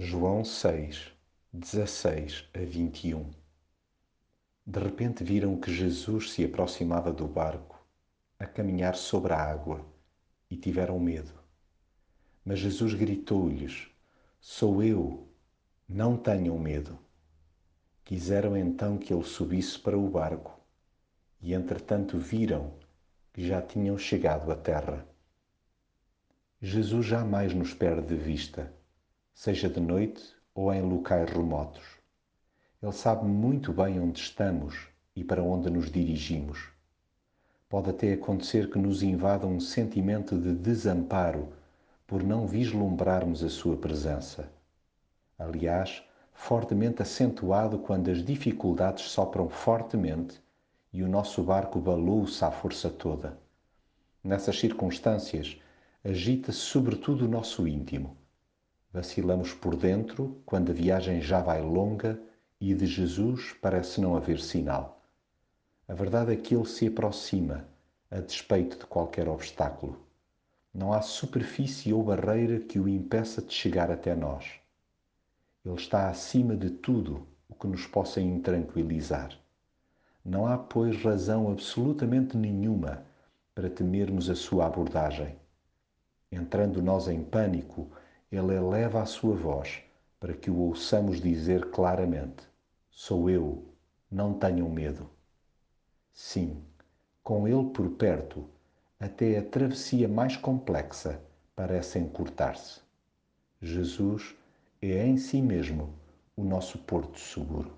João 6, 16 a 21 De repente viram que Jesus se aproximava do barco, a caminhar sobre a água, e tiveram medo. Mas Jesus gritou-lhes: Sou eu, não tenham medo. Quiseram então que ele subisse para o barco, e entretanto viram que já tinham chegado à terra. Jesus jamais nos perde de vista seja de noite ou em locais remotos. Ele sabe muito bem onde estamos e para onde nos dirigimos. Pode até acontecer que nos invada um sentimento de desamparo por não vislumbrarmos a sua presença. Aliás, fortemente acentuado quando as dificuldades sopram fortemente e o nosso barco balouça à força toda. Nessas circunstâncias, agita-se sobretudo o nosso íntimo Vacilamos por dentro quando a viagem já vai longa e de Jesus parece não haver sinal. A verdade é que ele se aproxima, a despeito de qualquer obstáculo. Não há superfície ou barreira que o impeça de chegar até nós. Ele está acima de tudo o que nos possa intranquilizar. Não há, pois, razão absolutamente nenhuma para temermos a sua abordagem. Entrando nós em pânico, ele eleva a sua voz para que o ouçamos dizer claramente: Sou eu, não tenham medo. Sim, com ele por perto, até a travessia mais complexa parece encurtar-se. Jesus é em si mesmo o nosso porto seguro.